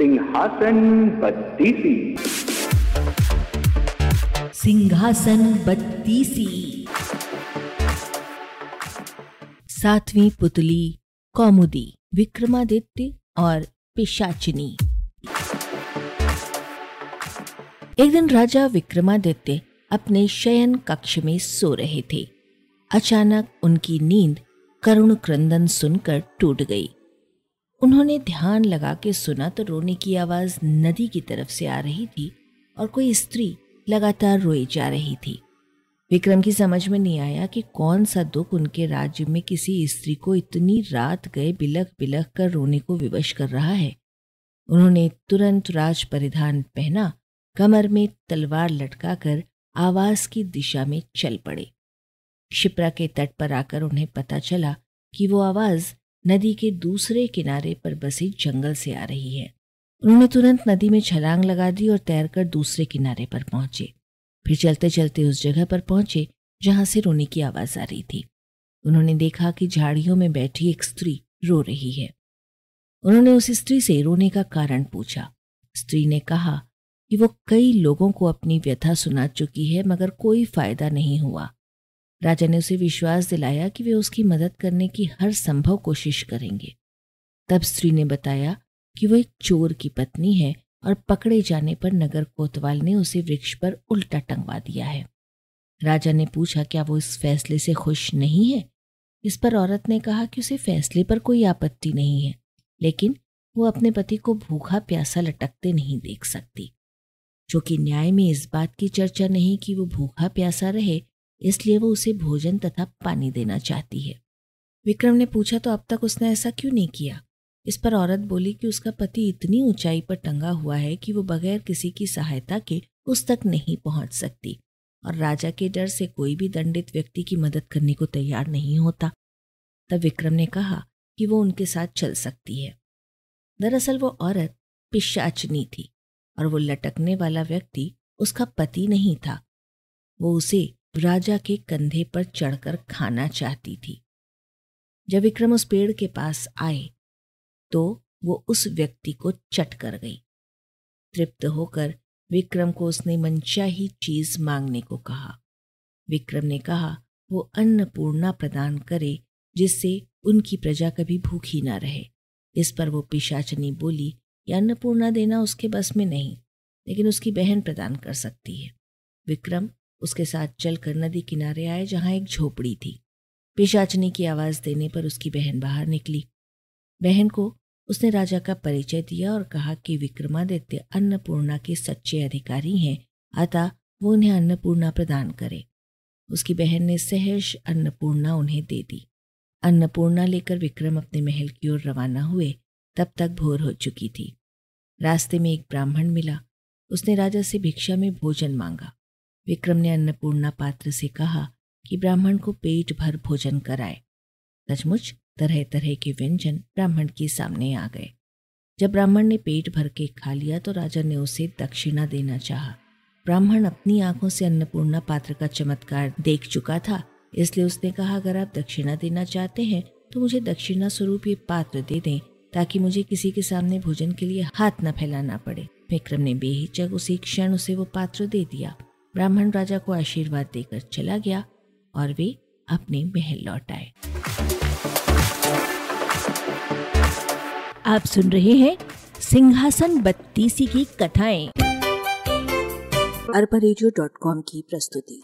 सिंहासन बत्तीसी। सिंहासन बत्तीसी। सातवीं पुतली कौमुदी, विक्रमादित्य और पिशाचिनी। एक दिन राजा विक्रमादित्य अपने शयन कक्ष में सो रहे थे। अचानक उनकी नींद करुण क्रंदन सुनकर टूट गई। उन्होंने ध्यान लगा के सुना तो रोने की आवाज़ नदी की तरफ़ से आ रही थी और कोई स्त्री लगातार रोई जा रही थी। विक्रम की समझ में नहीं आया कि कौन सा दुख उनके राज्य में किसी स्त्री को इतनी रात गए बिलख बिलख कर रोने को विवश कर रहा है। उन्होंने तुरंत राज परिधान पहना, कमर में तलवार लटकाकर आवाज़ की दिशा में चल पड़े। शिप्रा के तट पर आकर उन्हें पता चला कि वो आवाज़ नदी के दूसरे किनारे पर बसे जंगल से आ रही है। उन्होंने तुरंत नदी में छलांग लगा दी और तैरकर दूसरे किनारे पर पहुँचे। फिर चलते चलते उस जगह पर पहुँचे, जहाँ से रोने की आवाज़ आ रही थी। उन्होंने देखा कि झाड़ियों में बैठी एक स्त्री रो रही है। उन्होंने उस स्त्री से रोने का कारण पूछा। स्त्री ने कहा कि वो कई लोगों को अपनी व्यथा सुना चुकी है, मगर कोई फ़ायदा नहीं हुआ। राजा ने उसे विश्वास दिलाया कि वे उसकी मदद करने की हर संभव कोशिश करेंगे। तब स्त्री ने बताया कि वो एक चोर की पत्नी है और पकड़े जाने पर नगर कोतवाल ने उसे वृक्ष पर उल्टा टंगवा दिया है। राजा ने पूछा, क्या वो इस फैसले से खुश नहीं है? इस पर औरत ने कहा कि उसे फैसले पर कोई आपत्ति नहीं है, लेकिन वो अपने पति को भूखा प्यासा लटकते नहीं देख सकती। जो कि न्याय में इस बात की चर्चा नहीं कि वो भूखा प्यासा रहे इसलिए वो उसे भोजन तथा पानी देना चाहती है। विक्रम ने पूछा तो अब तक उसने ऐसा क्यों नहीं किया? इस पर औरत बोली कि उसका पति इतनी ऊंचाई पर टंगा हुआ है कि वो बगैर किसी की सहायता के उस तक नहीं पहुँच सकती और राजा के डर से कोई भी दंडित व्यक्ति की मदद करने को तैयार नहीं होता। तब विक्रम ने कहा कि वो उनके साथ चल सकती है। दरअसल वो औरत पिशाचनी थी और वो लटकने वाला व्यक्ति उसका पति नहीं था। वो उसे राजा के कंधे पर चढ़कर खाना चाहती थी। जब विक्रम उस पेड़ के पास आए तो वो उस व्यक्ति को चट कर गई। तृप्त होकर विक्रम को उसने मनचाही चीज़ मांगने को कहा। विक्रम ने कहा, वो अन्नपूर्णा प्रदान करे, जिससे उनकी प्रजा कभी भूखी ना रहे। इस पर वो पिशाचनी बोली कि अन्नपूर्णा देना उसके बस में नहीं, लेकिन उसकी बहन प्रदान कर सकती है। विक्रम उसके साथ चलकर नदी किनारे आए जहाँ एक झोपड़ी थी। पिशाचनी की आवाज़ देने पर उसकी बहन बाहर निकली। बहन को उसने राजा का परिचय दिया और कहा कि विक्रमादित्य अन्नपूर्णा के सच्चे अधिकारी हैं, अतः वो उन्हें अन्नपूर्णा प्रदान करे। उसकी बहन ने सहर्ष अन्नपूर्णा उन्हें दे दी। अन्नपूर्णा लेकर विक्रम अपने महल की ओर रवाना हुए, तब तक भोर हो चुकी थी। रास्ते में एक ब्राह्मण मिला। उसने राजा से भिक्षा में भोजन मांगा। विक्रम ने अन्नपूर्णा पात्र से कहा कि ब्राह्मण को पेट भर भोजन कराए। सचमुच तरह तरह के व्यंजन ब्राह्मण के सामने आ गए। जब ब्राह्मण ने पेट भर के खा लिया तो राजा ने उसे दक्षिणा देना चाहा। ब्राह्मण अपनी आँखों से अन्नपूर्णा पात्र का चमत्कार देख चुका था, इसलिए उसने कहा, अगर आप दक्षिणा देना चाहते हैं तो मुझे दक्षिणा स्वरूप ये पात्र दे दें, ताकि मुझे किसी के सामने भोजन के लिए हाथ न फैलाना पड़े। विक्रम ने बेहिचक उसी क्षण उसे वो पात्र दे दिया। ब्राह्मण राजा को आशीर्वाद देकर चला गया और वे अपने महल लौट आए। आप सुन रहे हैं सिंहासन बत्तीसी की कथाएँ। अरबा की प्रस्तुति।